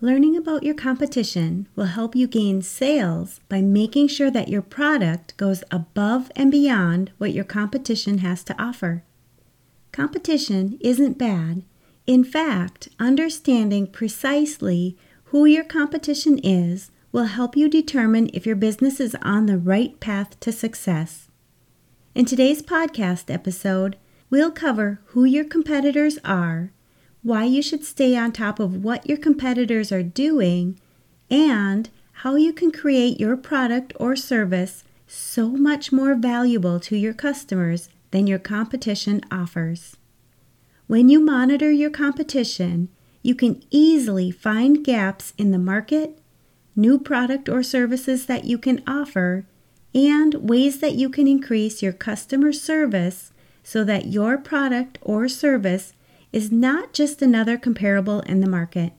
Learning about your competition will help you gain sales by making sure that your product goes above and beyond what your competition has to offer. Competition isn't bad. In fact, understanding precisely who your competition is will help you determine if your business is on the right path to success. In today's podcast episode, we'll cover who your competitors are why you should stay on top of what your competitors are doing, and how you can create your product or service so much more valuable to your customers than your competition offers. When you monitor your competition, you can easily find gaps in the market, new product or services that you can offer, and ways that you can increase your customer service so that your product or service is not just another comparable in the market.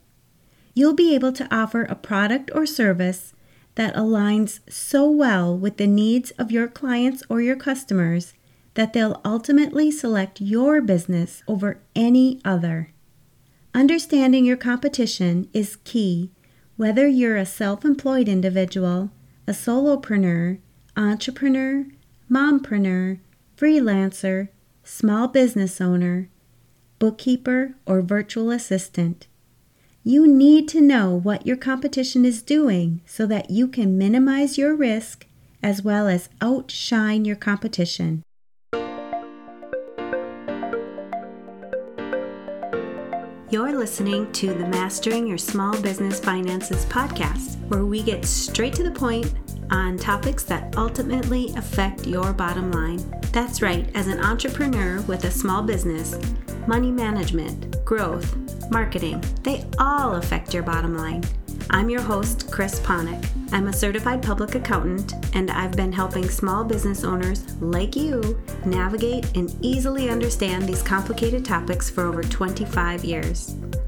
You'll be able to offer a product or service that aligns so well with the needs of your clients or your customers that they'll ultimately select your business over any other. Understanding your competition is key, whether you're a self employed individual, a solopreneur, entrepreneur, mompreneur, freelancer, small business owner, bookkeeper, or virtual assistant. You need to know what your competition is doing so that you can minimize your risk as well as outshine your competition. You're listening to the Mastering Your Small Business Finances podcast, where we get straight to the point on topics that ultimately affect your bottom line. That's right, as an entrepreneur with a small business, money management, growth, marketing, they all affect your bottom line. I'm your host, Chris Ponick. I'm a certified public accountant, and I've been helping small business owners like you navigate and easily understand these complicated topics for over 25 years.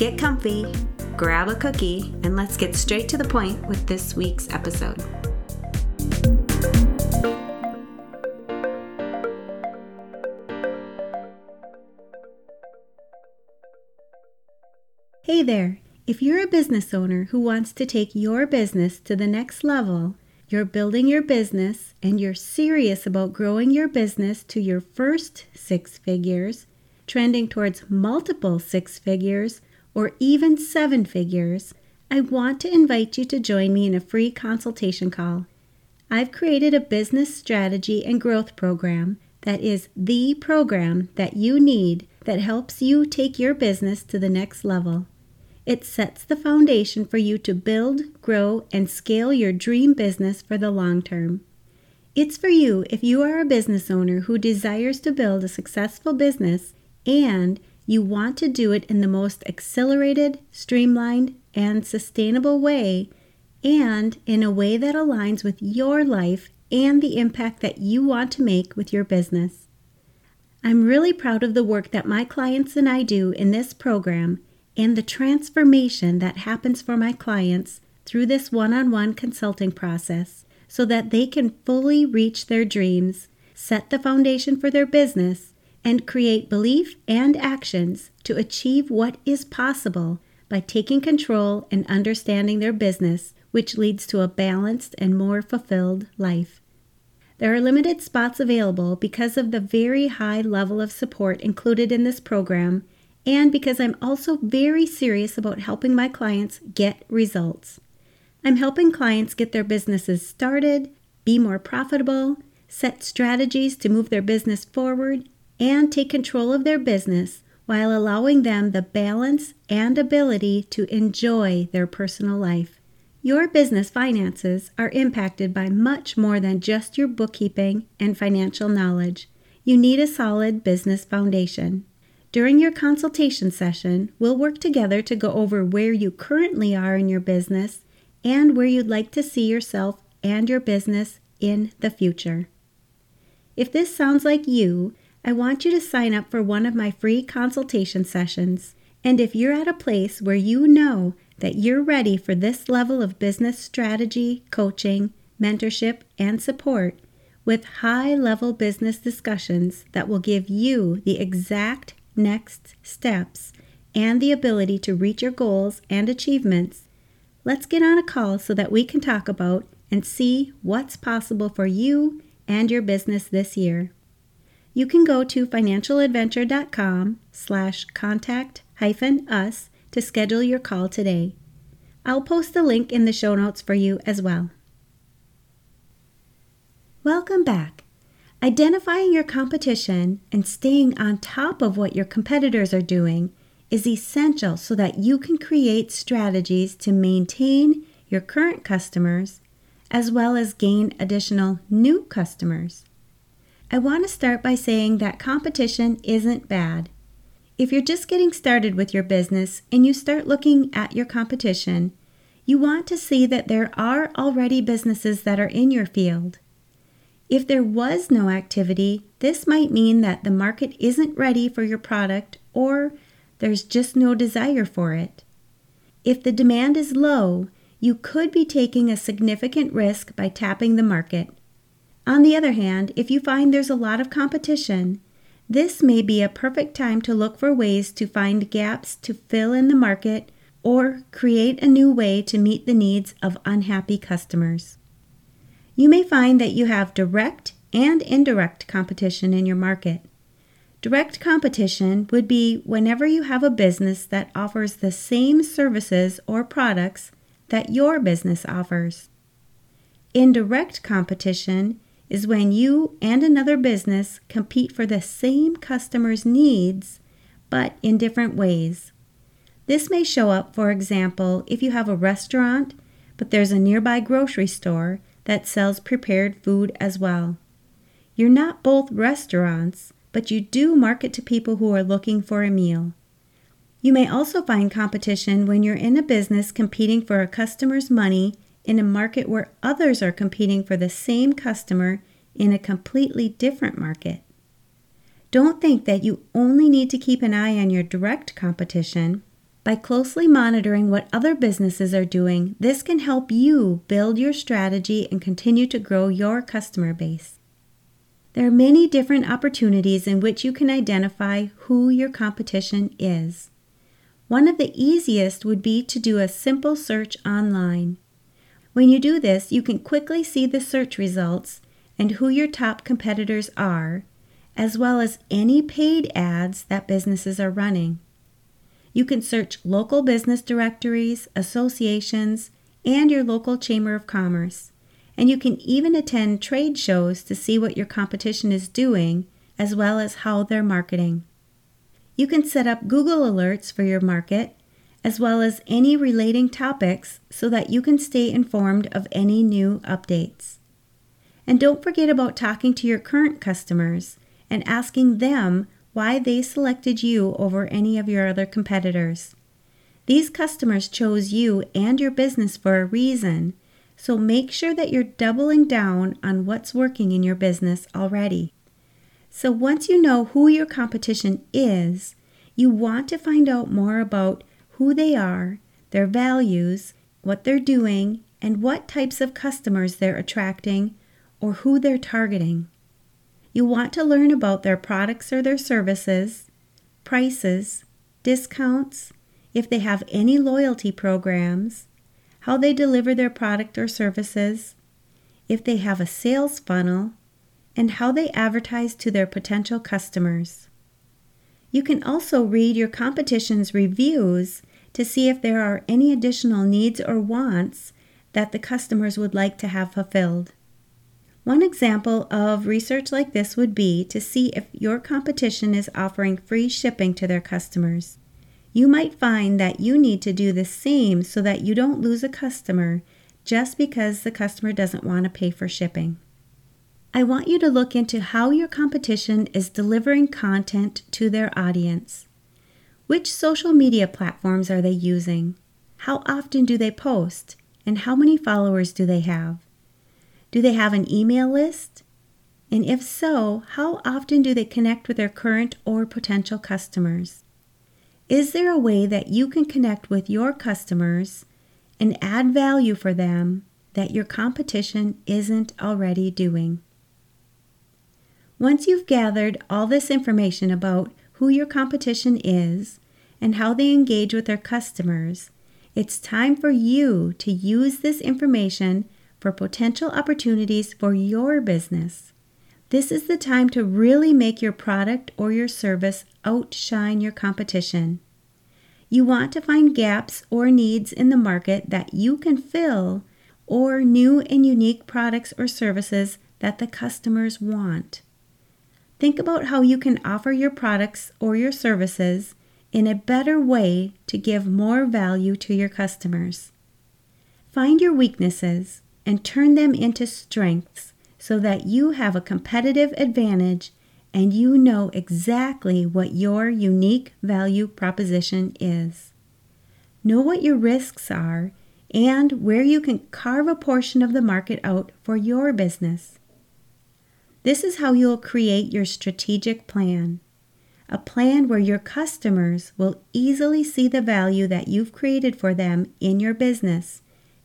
Get comfy, grab a cookie, and let's get straight to the point with this week's episode. Hey there! If you're a business owner who wants to take your business to the next level, you're building your business and you're serious about growing your business to your first six figures, trending towards multiple six figures, or even seven figures, I want to invite you to join me in a free consultation call. I've created a business strategy and growth program that is the program that you need that helps you take your business to the next level. It sets the foundation for you to build, grow, and scale your dream business for the long term. It's for you if you are a business owner who desires to build a successful business and you want to do it in the most accelerated, streamlined, and sustainable way, and in a way that aligns with your life and the impact that you want to make with your business. I'm really proud of the work that my clients and I do in this program and the transformation that happens for my clients through this one on one consulting process so that they can fully reach their dreams, set the foundation for their business, and create belief and actions to achieve what is possible by taking control and understanding their business, which leads to a balanced and more fulfilled life. There are limited spots available because of the very high level of support included in this program and because I'm also very serious about helping my clients get results. I'm helping clients get their businesses started, be more profitable, set strategies to move their business forward, and take control of their business while allowing them the balance and ability to enjoy their personal life. Your business finances are impacted by much more than just your bookkeeping and financial knowledge. You need a solid business foundation. During your consultation session, we'll work together to go over where you currently are in your business and where you'd like to see yourself and your business in the future. If this sounds like you, I want you to sign up for one of my free consultation sessions. And if you're at a place where you know that you're ready for this level of business strategy, coaching, mentorship, and support with high level business discussions that will give you the exact next steps and the ability to reach your goals and achievements, let's get on a call so that we can talk about and see what's possible for you and your business this year. You can go to financialadventure.com slash contact hyphen us to schedule your call today. I'll post the link in the show notes for you as well. Welcome back. Identifying your competition and staying on top of what your competitors are doing is essential so that you can create strategies to maintain your current customers as well as gain additional new customers. I want to start by saying that competition isn't bad. If you're just getting started with your business and you start looking at your competition, you want to see that there are already businesses that are in your field. If there was no activity, this might mean that the market isn't ready for your product or there's just no desire for it. If the demand is low, you could be taking a significant risk by tapping the market. On the other hand, if you find there's a lot of competition, this may be a perfect time to look for ways to find gaps to fill in the market or create a new way to meet the needs of unhappy customers. You may find that you have direct and indirect competition in your market. Direct competition would be whenever you have a business that offers the same services or products that your business offers. Indirect competition is when you and another business compete for the same customer's needs, but in different ways. This may show up, for example, if you have a restaurant, but there's a nearby grocery store that sells prepared food as well. You're not both restaurants, but you do market to people who are looking for a meal. You may also find competition when you're in a business competing for a customer's money in a market where others are competing for the same customer in a completely different market. Don't think that you only need to keep an eye on your direct competition. By closely monitoring what other businesses are doing, this can help you build your strategy and continue to grow your customer base. There are many different opportunities in which you can identify who your competition is. One of the easiest would be to do a simple search online. When you do this, you can quickly see the search results and who your top competitors are, as well as any paid ads that businesses are running. You can search local business directories, associations, and your local Chamber of Commerce. And you can even attend trade shows to see what your competition is doing, as well as how they're marketing. You can set up Google Alerts for your market, as well as any relating topics, so that you can stay informed of any new updates. And don't forget about talking to your current customers and asking them why they selected you over any of your other competitors. These customers chose you and your business for a reason, so make sure that you're doubling down on what's working in your business already. So once you know who your competition is, you want to find out more about who they are, their values, what they're doing, and what types of customers they're attracting or who they're targeting. You want to learn about their products or their services, prices, discounts, if they have any loyalty programs, how they deliver their product or services, if they have a sales funnel, and how they advertise to their potential customers. You can also read your competition's reviews to see if there are any additional needs or wants that the customers would like to have fulfilled. One example of research like this would be to see if your competition is offering free shipping to their customers. You might find that you need to do the same so that you don't lose a customer just because the customer doesn't want to pay for shipping. I want you to look into how your competition is delivering content to their audience. Which social media platforms are they using? How often do they post? And how many followers do they have? Do they have an email list? And if so, how often do they connect with their current or potential customers? Is there a way that you can connect with your customers and add value for them that your competition isn't already doing? Once you've gathered all this information about who your competition is and how they engage with their customers, it's time for you to use this information for potential opportunities for your business. This is the time to really make your product or your service outshine your competition. You want to find gaps or needs in the market that you can fill, or new and unique products or services that the customers want. Think about how you can offer your products or your services in a better way to give more value to your customers. Find your weaknesses and turn them into strengths so that you have a competitive advantage and you know exactly what your unique value proposition is. Know what your risks are and where you can carve a portion of the market out for your business. This is how you'll create your strategic plan. A plan where your customers will easily see the value that you've created for them in your business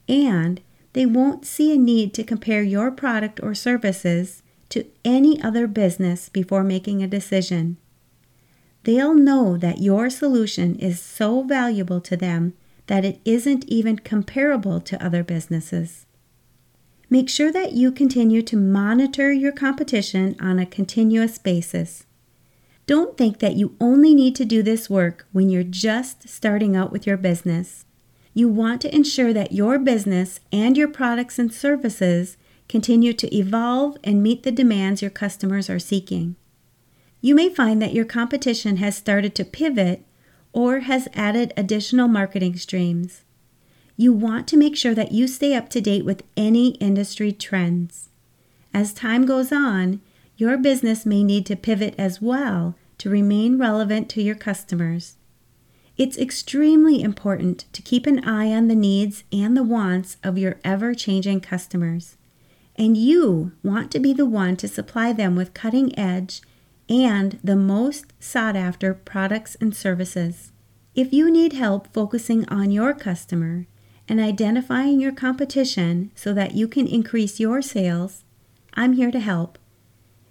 and they won't see a need to compare your product or services to any other business before making a decision. They'll know that your solution is so valuable to them that it isn't even comparable to other businesses. Make sure that you continue to monitor your competition on a continuous basis. Don't think that you only need to do this work when you're just starting out with your business you want to ensure that your business and your products and services continue to evolve and meet the demands your customers are seeking. You may find that your competition has started to pivot or has added additional marketing streams. You want to make sure that you stay up to date with any industry trends. As time goes on, your business may need to pivot as well to remain relevant to your customers. It's extremely important to keep an eye on the needs and the wants of your ever changing customers. And you want to be the one to supply them with cutting edge and the most sought after products and services. If you need help focusing on your customer and identifying your competition so that you can increase your sales, I'm here to help.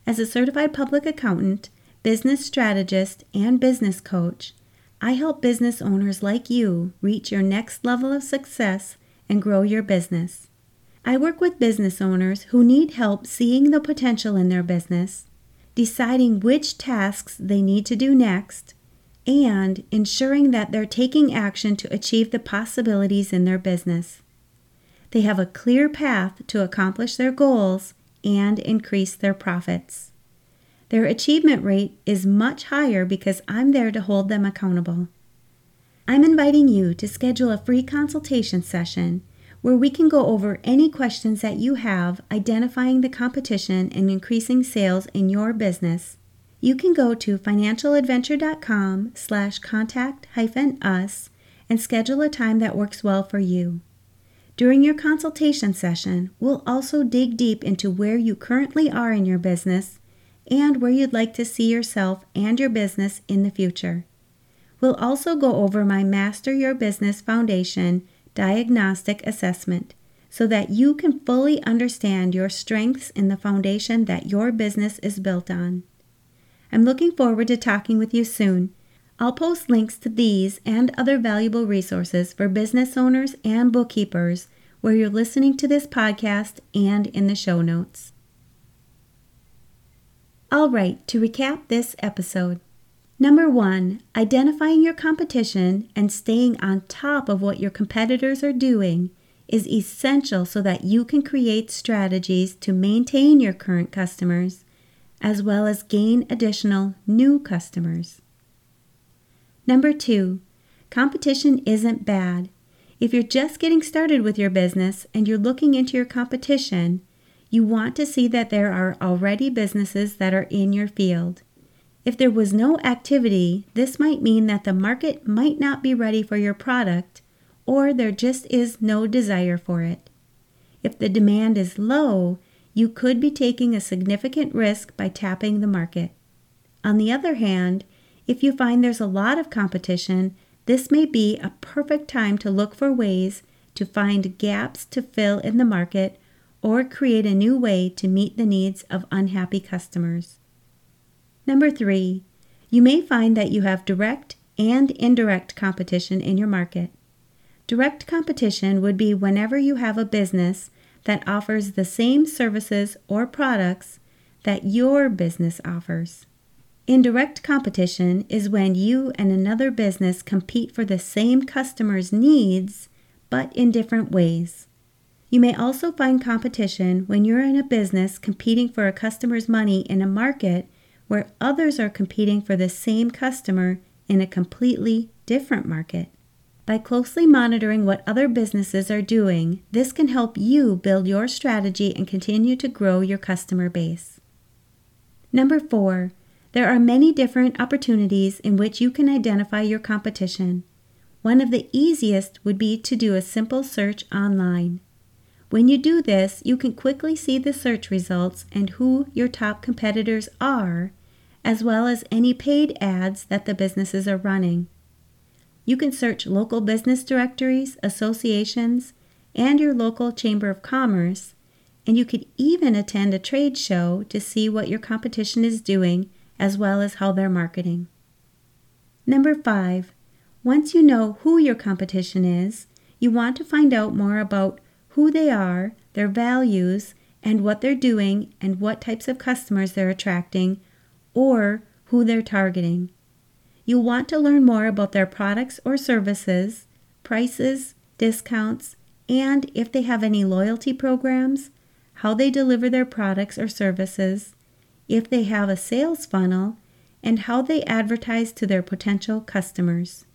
As a certified public accountant, business strategist, and business coach, I help business owners like you reach your next level of success and grow your business. I work with business owners who need help seeing the potential in their business, deciding which tasks they need to do next, and ensuring that they're taking action to achieve the possibilities in their business. They have a clear path to accomplish their goals and increase their profits. Their achievement rate is much higher because I'm there to hold them accountable. I'm inviting you to schedule a free consultation session where we can go over any questions that you have identifying the competition and increasing sales in your business. You can go to financialadventure.com slash contact hyphen us and schedule a time that works well for you. During your consultation session, we'll also dig deep into where you currently are in your business and where you'd like to see yourself and your business in the future. We'll also go over my Master Your Business Foundation diagnostic assessment so that you can fully understand your strengths in the foundation that your business is built on. I'm looking forward to talking with you soon. I'll post links to these and other valuable resources for business owners and bookkeepers where you're listening to this podcast and in the show notes. All right, to recap this episode. Number one, identifying your competition and staying on top of what your competitors are doing is essential so that you can create strategies to maintain your current customers as well as gain additional new customers. Number two, competition isn't bad. If you're just getting started with your business and you're looking into your competition, You want to see that there are already businesses that are in your field. If there was no activity, this might mean that the market might not be ready for your product or there just is no desire for it. If the demand is low, you could be taking a significant risk by tapping the market. On the other hand, if you find there's a lot of competition, this may be a perfect time to look for ways to find gaps to fill in the market or create a new way to meet the needs of unhappy customers. Number three, you may find that you have direct and indirect competition in your market. Direct competition would be whenever you have a business that offers the same services or products that your business offers. Indirect competition is when you and another business compete for the same customer's needs, but in different ways. You may also find competition when you're in a business competing for a customer's money in a market where others are competing for the same customer in a completely different market. By closely monitoring what other businesses are doing, this can help you build your strategy and continue to grow your customer base. Number four, there are many different opportunities in which you can identify your competition. One of the easiest would be to do a simple search online. When you do this, you can quickly see the search results and who your top competitors are, as well as any paid ads that the businesses are running. You can search local business directories, associations, and your local Chamber of Commerce, and you could even attend a trade show to see what your competition is doing as well as how they're marketing. Number five, once you know who your competition is, you want to find out more about who they are, their values, and what they're doing and what types of customers they're attracting or who they're targeting. You'll want to learn more about their products or services, prices, discounts, and if they have any loyalty programs, how they deliver their products or services, if they have a sales funnel, and how they advertise to their potential customers.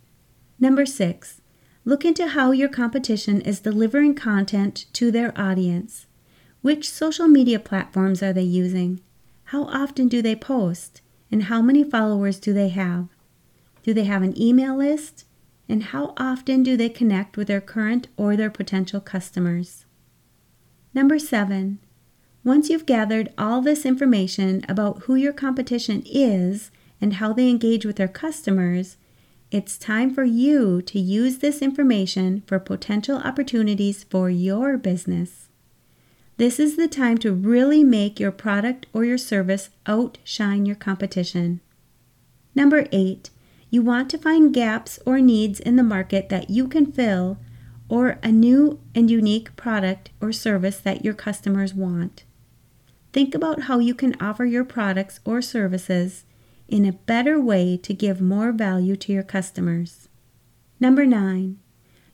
Number six, look into how your competition is delivering content to their audience. Which social media platforms are they using? How often do they post? And how many followers do they have? Do they have an email list? And how often do they connect with their current or their potential customers? Number seven, once you've gathered all this information about who your competition is and how they engage with their customers, it's time for you to use this information for potential opportunities for your business. This is the time to really make your product or your service outshine your competition. Number eight, you want to find gaps or needs in the market that you can fill or a new and unique product or service that your customers want. Think about how you can offer your products or services in a better way to give more value to your customers. Number nine,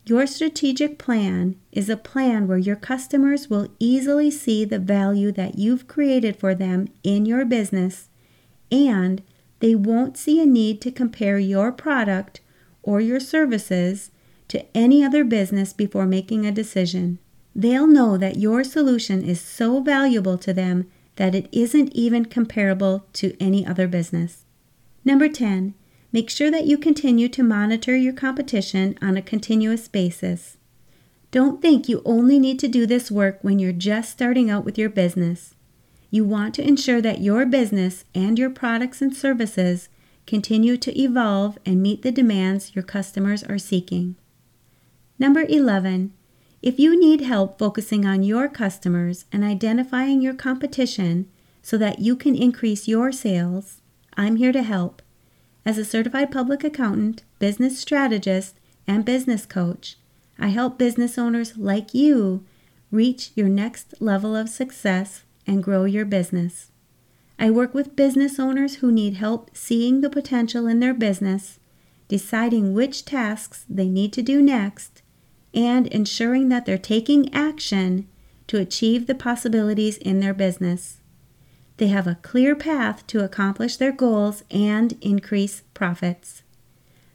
your strategic plan is a plan where your customers will easily see the value that you've created for them in your business and they won't see a need to compare your product or your services to any other business before making a decision. They'll know that your solution is so valuable to them that it isn't even comparable to any other business. Number 10, make sure that you continue to monitor your competition on a continuous basis. Don't think you only need to do this work when you're just starting out with your business. You want to ensure that your business and your products and services continue to evolve and meet the demands your customers are seeking. Number 11. If you need help focusing on your customers and identifying your competition so that you can increase your sales, I'm here to help. As a certified public accountant, business strategist, and business coach, I help business owners like you reach your next level of success and grow your business. I work with business owners who need help seeing the potential in their business, deciding which tasks they need to do next, and ensuring that they're taking action to achieve the possibilities in their business. They have a clear path to accomplish their goals and increase profits.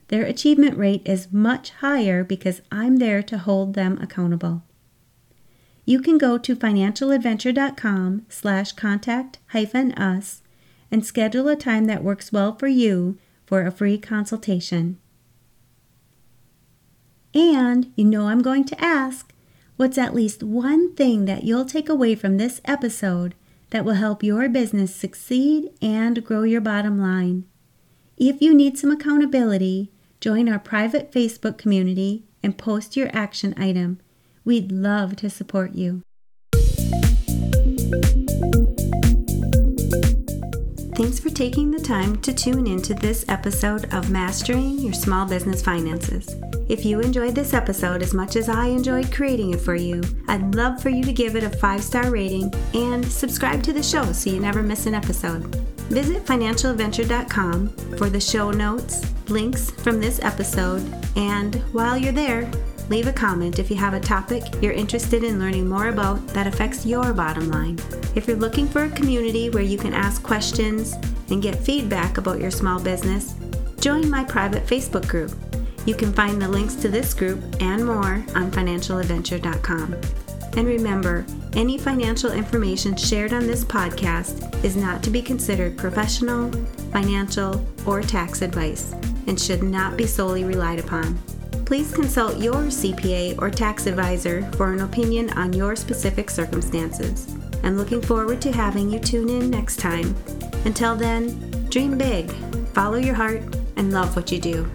Their achievement rate is much higher because I'm there to hold them accountable. you can go to financialadventure.com slash contact hyphen us and schedule a time that works well for you for a free consultation. And you know I'm going to ask, what's at least one thing that you'll take away from this episode that will help your business succeed and grow your bottom line? If you need some accountability, join our private Facebook community and post your action item. We'd love to support you. Thanks for taking the time to tune into this episode of Mastering Your Small Business Finances. If you enjoyed this episode as much as I enjoyed creating it for you, I'd love for you to give it a five star rating and subscribe to the show so you never miss an episode. Visit financialadventure.com for the show notes, links from this episode, and while you're there, leave a comment if you have a topic you're interested in learning more about that affects your bottom line. If you're looking for a community where you can ask questions and get feedback about your small business, join my private Facebook group. You can find the links to this group and more on financialadventure.com. And remember, any financial information shared on this podcast is not to be considered professional, financial, or tax advice and should not be solely relied upon please consult your CPA or tax advisor for an opinion on your specific circumstances. I'm looking forward to having you tune in next time. Until then, dream big, follow your heart, and love what you do.